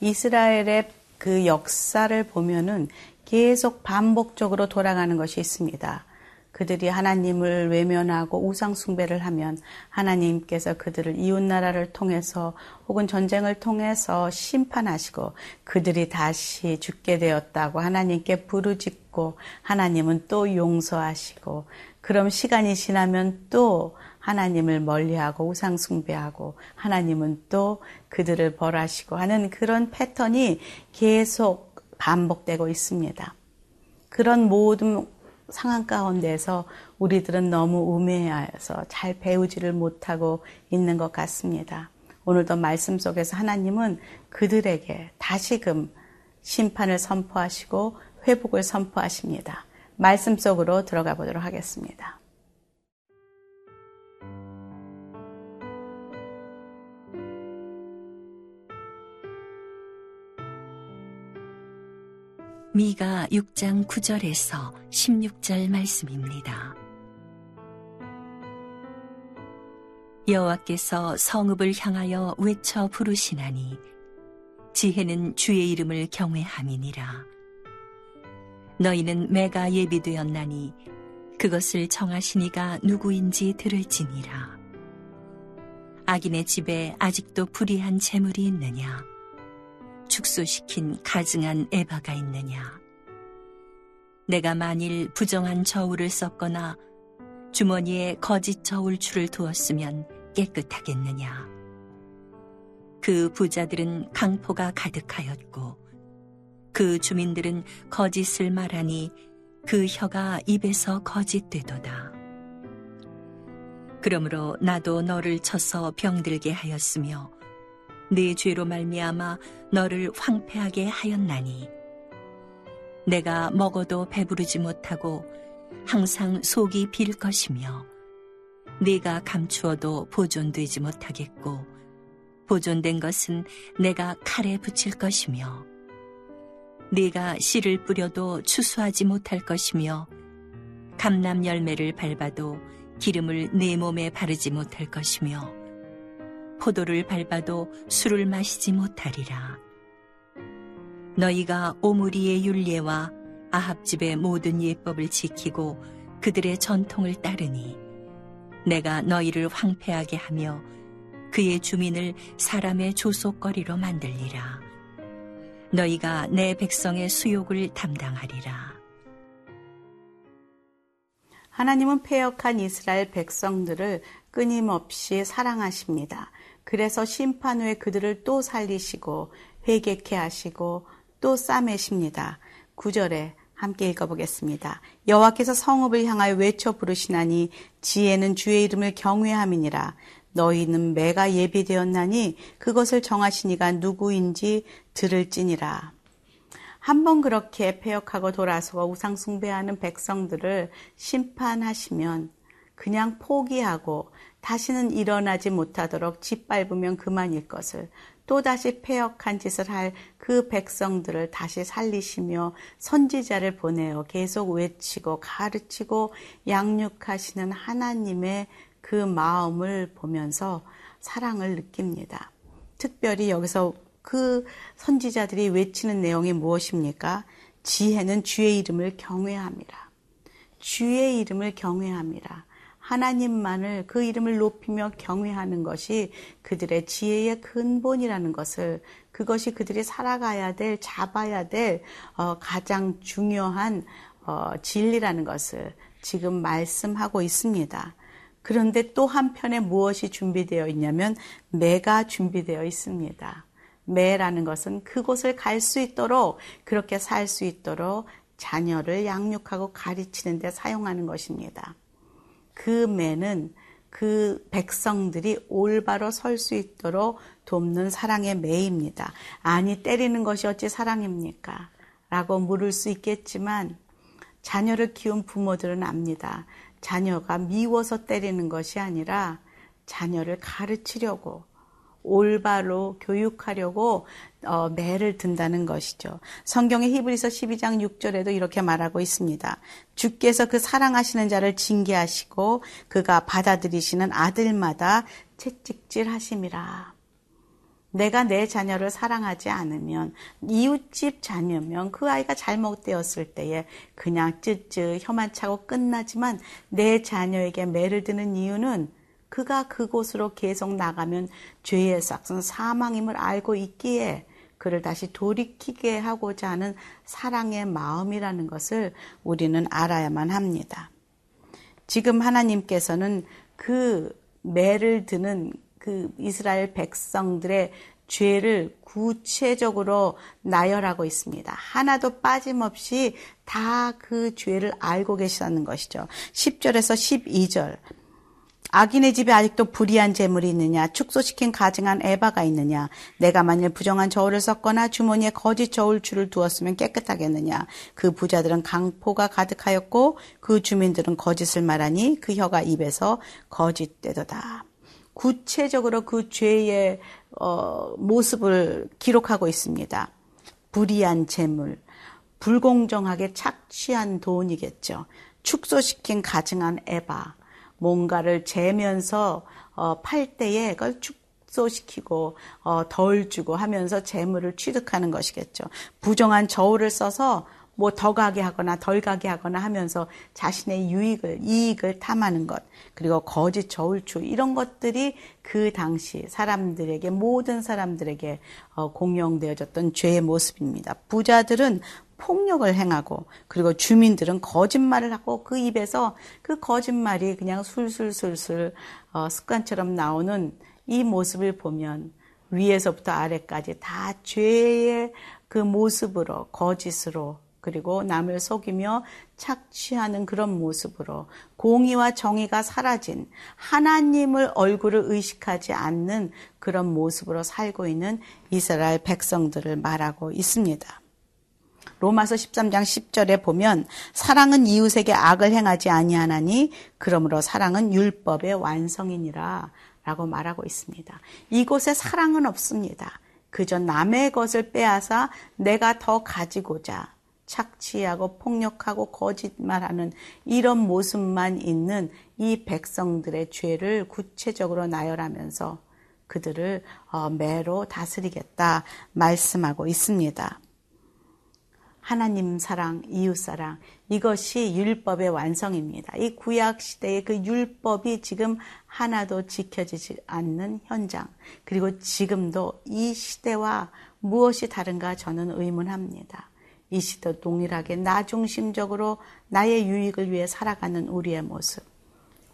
이스라엘의 그 역사를 보면은 계속 반복적으로 돌아가는 것이 있습니다. 그들이 하나님을 외면하고 우상숭배를 하면 하나님께서 그들을 이웃나라를 통해서 혹은 전쟁을 통해서 심판하시고 그들이 다시 죽게 되었다고 하나님께 부르짖고 하나님은 또 용서하시고 그럼 시간이 지나면 또 하나님을 멀리하고 우상 숭배하고 하나님은 또 그들을 벌하시고 하는 그런 패턴이 계속 반복되고 있습니다. 그런 모든 상황 가운데서 우리들은 너무 우매해서 잘 배우지를 못하고 있는 것 같습니다. 오늘도 말씀 속에서 하나님은 그들에게 다시금 심판을 선포하시고 회복을 선포하십니다. 말씀 속으로 들어가 보도록 하겠습니다. 미가 6장 9절에서 16절 말씀입니다. 여호와께서 성읍을 향하여 외쳐 부르시나니 지혜는 주의 이름을 경외함이니라. 너희는 매가 예비되었나니 그것을 정하시니가 누구인지 들을지니라. 악인의 집에 아직도 불의한 재물이 있느냐? 축소시킨 가증한 에바가 있느냐? 내가 만일 부정한 저울을 썼거나 주머니에 거짓 저울줄을 두었으면 깨끗하겠느냐? 그 부자들은 강포가 가득하였고 그 주민들은 거짓을 말하니 그 혀가 입에서 거짓되도다. 그러므로 나도 너를 쳐서 병들게 하였으며 네 죄로 말미암아 너를 황폐하게 하였나니. 내가 먹어도 배부르지 못하고 항상 속이 빌 것이며 네가 감추어도 보존되지 못하겠고 보존된 것은 내가 칼에 붙일 것이며 네가 씨를 뿌려도 추수하지 못할 것이며 감람 열매를 밟아도 기름을 내 몸에 바르지 못할 것이며 포도를 밟아도 술을 마시지 못하리라. 너희가 오므리의 윤례와 아합집의 모든 예법을 지키고 그들의 전통을 따르니 내가 너희를 황폐하게 하며 그의 주민을 사람의 조속거리로 만들리라. 너희가 내 백성의 수욕을 담당하리라. 하나님은 폐역한 이스라엘 백성들을 끊임없이 사랑하십니다. 그래서 심판 후에 그들을 또 살리시고 회개케 하시고 또 싸매십니다. 9절에 함께 읽어보겠습니다. 여호와께서 성읍을 향하여 외쳐 부르시나니 지혜는 주의 이름을 경외함이니라. 너희는 매가 예비되었나니 그것을 정하시니가 누구인지 들을지니라. 한번 그렇게 폐역하고 돌아서고 우상 숭배하는 백성들을 심판하시면 그냥 포기하고 다시는 일어나지 못하도록 짓밟으면 그만일 것을 또다시 폐역한 짓을 할 그 백성들을 다시 살리시며 선지자를 보내어 계속 외치고 가르치고 양육하시는 하나님의 그 마음을 보면서 사랑을 느낍니다. 특별히 여기서 그 선지자들이 외치는 내용이 무엇입니까? 지혜는 주의 이름을 경외함이라. 주의 이름을 경외함이라. 하나님만을 그 이름을 높이며 경외하는 것이 그들의 지혜의 근본이라는 것을 그것이 그들이 살아가야 될 잡아야 될 어, 가장 중요한 어, 진리라는 것을 지금 말씀하고 있습니다. 그런데 또 한편에 무엇이 준비되어 있냐면 매가 준비되어 있습니다. 매라는 것은 그곳을 갈 수 있도록 그렇게 살 수 있도록 자녀를 양육하고 가르치는 데 사용하는 것입니다. 그 매는 그 백성들이 올바로 설 수 있도록 돕는 사랑의 매입니다. 아니, 때리는 것이 어찌 사랑입니까? 라고 물을 수 있겠지만, 자녀를 키운 부모들은 압니다. 자녀가 미워서 때리는 것이 아니라 자녀를 가르치려고 올바로 교육하려고 어, 매를 든다는 것이죠. 성경의 히브리서 12장 6절에도 이렇게 말하고 있습니다. 주께서 그 사랑하시는 자를 징계하시고 그가 받아들이시는 아들마다 채찍질 하심이라. 내가 내 자녀를 사랑하지 않으면 이웃집 자녀면 그 아이가 잘못되었을 때에 그냥 쯧쯧 혀만 차고 끝나지만 내 자녀에게 매를 드는 이유는 그가 그곳으로 계속 나가면 죄의 싹은 사망임을 알고 있기에 그를 다시 돌이키게 하고자 하는 사랑의 마음이라는 것을 우리는 알아야만 합니다. 지금 하나님께서는 그 매를 드는 그 이스라엘 백성들의 죄를 구체적으로 나열하고 있습니다. 하나도 빠짐없이 다 그 죄를 알고 계시다는 것이죠. 10절에서 12절. 악인의 집에 아직도 불의한 재물이 있느냐? 축소시킨 가증한 에바가 있느냐? 내가 만일 부정한 저울을 썼거나 주머니에 거짓 저울줄을 두었으면 깨끗하겠느냐? 그 부자들은 강포가 가득하였고 그 주민들은 거짓을 말하니 그 혀가 입에서 거짓되도다. 구체적으로 그 죄의 어, 모습을 기록하고 있습니다. 불의한 재물, 불공정하게 착취한 돈이겠죠. 축소시킨 가증한 에바, 뭔가를 재면서 어, 팔 때에 그걸 축소시키고 어, 덜 주고 하면서 재물을 취득하는 것이겠죠. 부정한 저울을 써서 뭐 더 가게 하거나 덜 가게 하거나 하면서 자신의 유익을 이익을 탐하는 것 그리고 거짓 저울추 이런 것들이 그 당시 사람들에게 모든 사람들에게 어, 공용되어졌던 죄의 모습입니다. 부자들은 폭력을 행하고 그리고 주민들은 거짓말을 하고 그 입에서 그 거짓말이 그냥 술술술술 어, 습관처럼 나오는 이 모습을 보면 위에서부터 아래까지 다 죄의 그 모습으로 거짓으로 그리고 남을 속이며 착취하는 그런 모습으로 공의와 정의가 사라진 하나님을 얼굴을 의식하지 않는 그런 모습으로 살고 있는 이스라엘 백성들을 말하고 있습니다. 로마서 13장 10절에 보면 사랑은 이웃에게 악을 행하지 아니하나니 그러므로 사랑은 율법의 완성이니라 라고 말하고 있습니다. 이곳에 사랑은 없습니다. 그저 남의 것을 빼앗아 내가 더 가지고자 착취하고 폭력하고 거짓말하는 이런 모습만 있는 이 백성들의 죄를 구체적으로 나열하면서 그들을 어, 매로 다스리겠다 말씀하고 있습니다. 하나님 사랑, 이웃 사랑, 이것이 율법의 완성입니다. 이 구약 시대의 그 율법이 지금 하나도 지켜지지 않는 현장, 그리고 지금도 이 시대와 무엇이 다른가 저는 의문합니다. 이 시대 동일하게 나 중심적으로 나의 유익을 위해 살아가는 우리의 모습.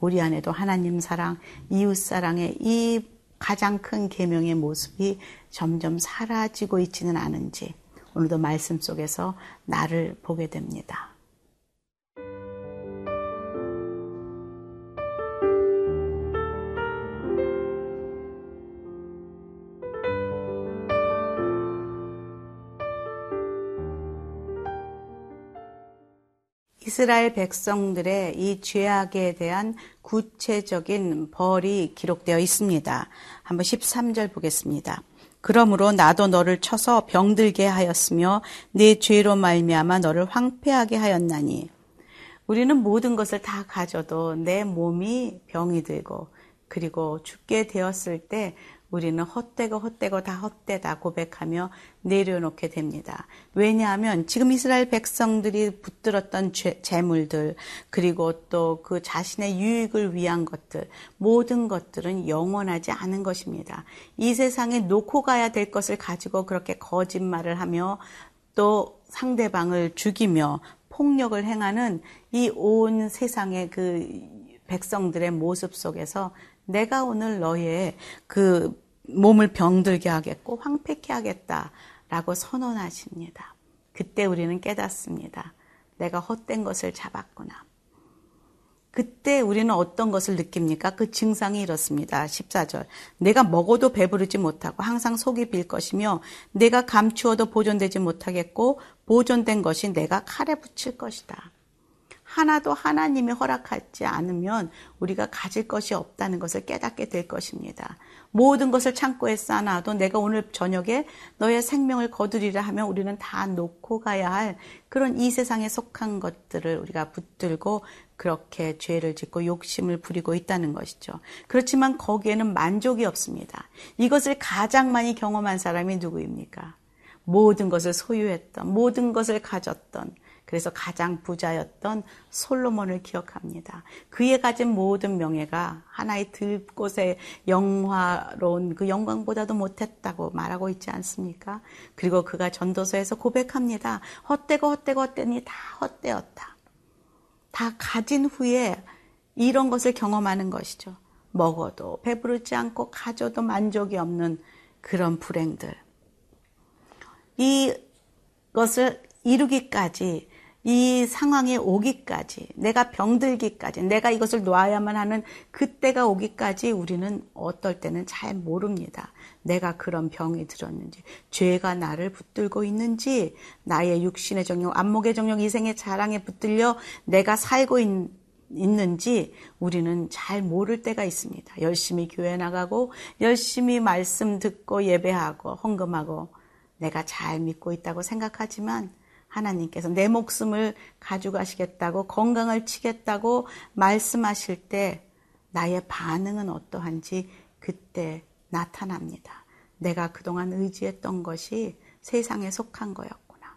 우리 안에도 하나님 사랑, 이웃 사랑의 이 가장 큰 계명의 모습이 점점 사라지고 있지는 않은지 오늘도 말씀 속에서 나를 보게 됩니다. 이스라엘 백성들의 이 죄악에 대한 구체적인 벌이 기록되어 있습니다. 한번 13절 보겠습니다. 그러므로 나도 너를 쳐서 병들게 하였으며 내 죄로 말미암아 너를 황폐하게 하였나니 우리는 모든 것을 다 가져도 내 몸이 병이 들고 그리고 죽게 되었을 때 우리는 헛되고 헛되고 다 헛되다 고백하며 내려놓게 됩니다. 왜냐하면 지금 이스라엘 백성들이 붙들었던 죄, 재물들 그리고 또 그 자신의 유익을 위한 것들 모든 것들은 영원하지 않은 것입니다. 이 세상에 놓고 가야 될 것을 가지고 그렇게 거짓말을 하며 또 상대방을 죽이며 폭력을 행하는 이 온 세상의 그 백성들의 모습 속에서 내가 오늘 너의 그 몸을 병들게 하겠고 황폐케 하겠다라고 선언하십니다. 그때 우리는 깨닫습니다. 내가 헛된 것을 잡았구나. 그때 우리는 어떤 것을 느낍니까? 그 증상이 이렇습니다. 14절. 내가 먹어도 배부르지 못하고 항상 속이 빌 것이며 내가 감추어도 보존되지 못하겠고 보존된 것이 내가 칼에 붙일 것이다. 하나도 하나님이 허락하지 않으면 우리가 가질 것이 없다는 것을 깨닫게 될 것입니다. 모든 것을 창고에 쌓아놔도 내가 오늘 저녁에 너의 생명을 거두리라 하면 우리는 다 놓고 가야 할 그런 이 세상에 속한 것들을 우리가 붙들고 그렇게 죄를 짓고 욕심을 부리고 있다는 것이죠. 그렇지만 거기에는 만족이 없습니다. 이것을 가장 많이 경험한 사람이 누구입니까? 모든 것을 소유했던, 모든 것을 가졌던, 그래서 가장 부자였던 솔로몬을 기억합니다. 그의 가진 모든 명예가 하나의 들꽃의 영화로운 그 영광보다도 못했다고 말하고 있지 않습니까? 그리고 그가 전도서에서 고백합니다. 헛되고 헛되고 헛되니 다 헛되었다. 다 가진 후에 이런 것을 경험하는 것이죠. 먹어도 배부르지 않고 가져도 만족이 없는 그런 불행들. 이것을 이루기까지 이 상황에 오기까지, 내가 병들기까지, 내가 이것을 놓아야만 하는 그때가 오기까지 우리는 어떨 때는 잘 모릅니다. 내가 그런 병이 들었는지, 죄가 나를 붙들고 있는지, 나의 육신의 정욕, 안목의 정욕, 이생의 자랑에 붙들려 내가 살고 있, 있는지 우리는 잘 모를 때가 있습니다. 열심히 교회 나가고, 열심히 말씀 듣고 예배하고, 헌금하고, 내가 잘 믿고 있다고 생각하지만, 하나님께서 내 목숨을 가져가시겠다고 건강을 치겠다고 말씀하실 때 나의 반응은 어떠한지 그때 나타납니다. 내가 그동안 의지했던 것이 세상에 속한 거였구나.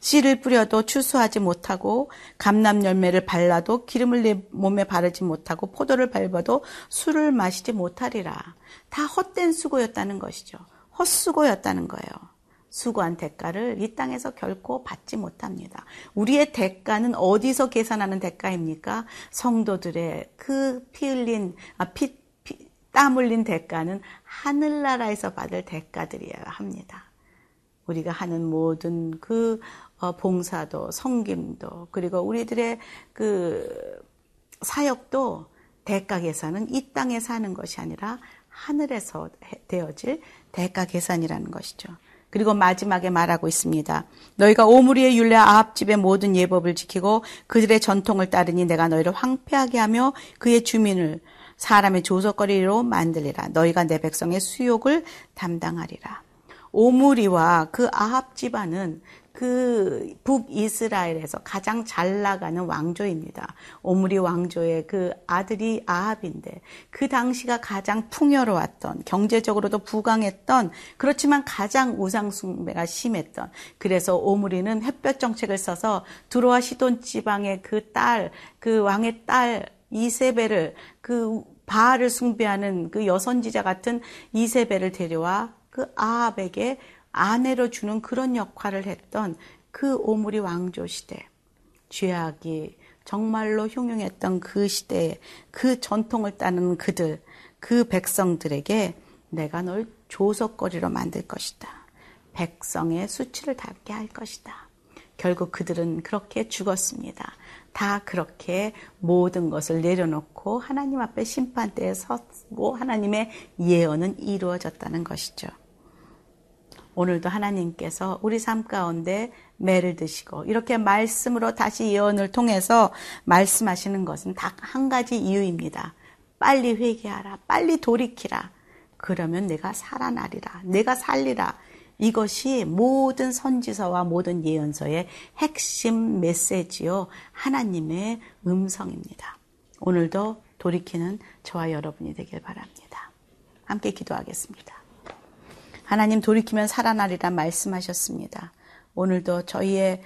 씨를 뿌려도 추수하지 못하고 감람 열매를 발라도 기름을 내 몸에 바르지 못하고 포도를 밟아도 술을 마시지 못하리라. 다 헛된 수고였다는 것이죠. 헛수고였다는 거예요. 수고한 대가를 이 땅에서 결코 받지 못합니다. 우리의 대가는 어디서 계산하는 대가입니까? 성도들의 그 피 흘린, 아, 피, 피, 땀 흘린 대가는 하늘나라에서 받을 대가들이어야 합니다. 우리가 하는 모든 그 어, 봉사도, 성김도, 그리고 우리들의 그 사역도 대가 계산은 이 땅에 사는 것이 아니라 하늘에서 되어질 대가 계산이라는 것이죠. 그리고 마지막에 말하고 있습니다. 너희가 오므리의 율례 아합 집의 모든 예법을 지키고 그들의 전통을 따르니 내가 너희를 황폐하게 하며 그의 주민을 사람의 조석거리로 만들리라. 너희가 내 백성의 수욕을 담당하리라. 오므리와 그 아합 집안은 그 북이스라엘에서 가장 잘 나가는 왕조입니다. 오므리 왕조의 그 아들이 아합인데 그 당시가 가장 풍요로웠던 경제적으로도 부강했던 그렇지만 가장 우상 숭배가 심했던 그래서 오므리는 햇볕 정책을 써서 두로와 시돈 지방의 그 딸, 그 왕의 딸 이세벨을 그 바알을 숭배하는 그 여선지자 같은 이세벨을 데려와 그 아합에게 아내로 주는 그런 역할을 했던 그 오므리 왕조 시대, 죄악이 정말로 흉흉했던 그 시대에 그 전통을 따르는 그들, 그 백성들에게 내가 널 조석거리로 만들 것이다. 백성의 수치를 닮게 할 것이다. 결국 그들은 그렇게 죽었습니다. 다 그렇게 모든 것을 내려놓고 하나님 앞에 심판대에 섰고 하나님의 예언은 이루어졌다는 것이죠. 오늘도 하나님께서 우리 삶 가운데 매를 드시고 이렇게 말씀으로 다시 예언을 통해서 말씀하시는 것은 딱 한 가지 이유입니다. 빨리 회개하라. 빨리 돌이키라. 그러면 내가 살아나리라. 내가 살리라. 이것이 모든 선지서와 모든 예언서의 핵심 메시지요. 하나님의 음성입니다. 오늘도 돌이키는 저와 여러분이 되길 바랍니다. 함께 기도하겠습니다. 하나님 돌이키면 살아나리라 말씀하셨습니다. 오늘도 저희의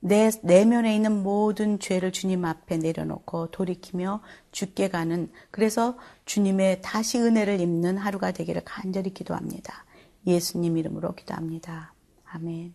내 내면에 있는 모든 죄를 주님 앞에 내려놓고 돌이키며 죽게 가는 그래서 주님의 다시 은혜를 입는 하루가 되기를 간절히 기도합니다. 예수님 이름으로 기도합니다. 아멘.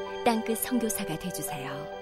땅끝 성교사가 되주세요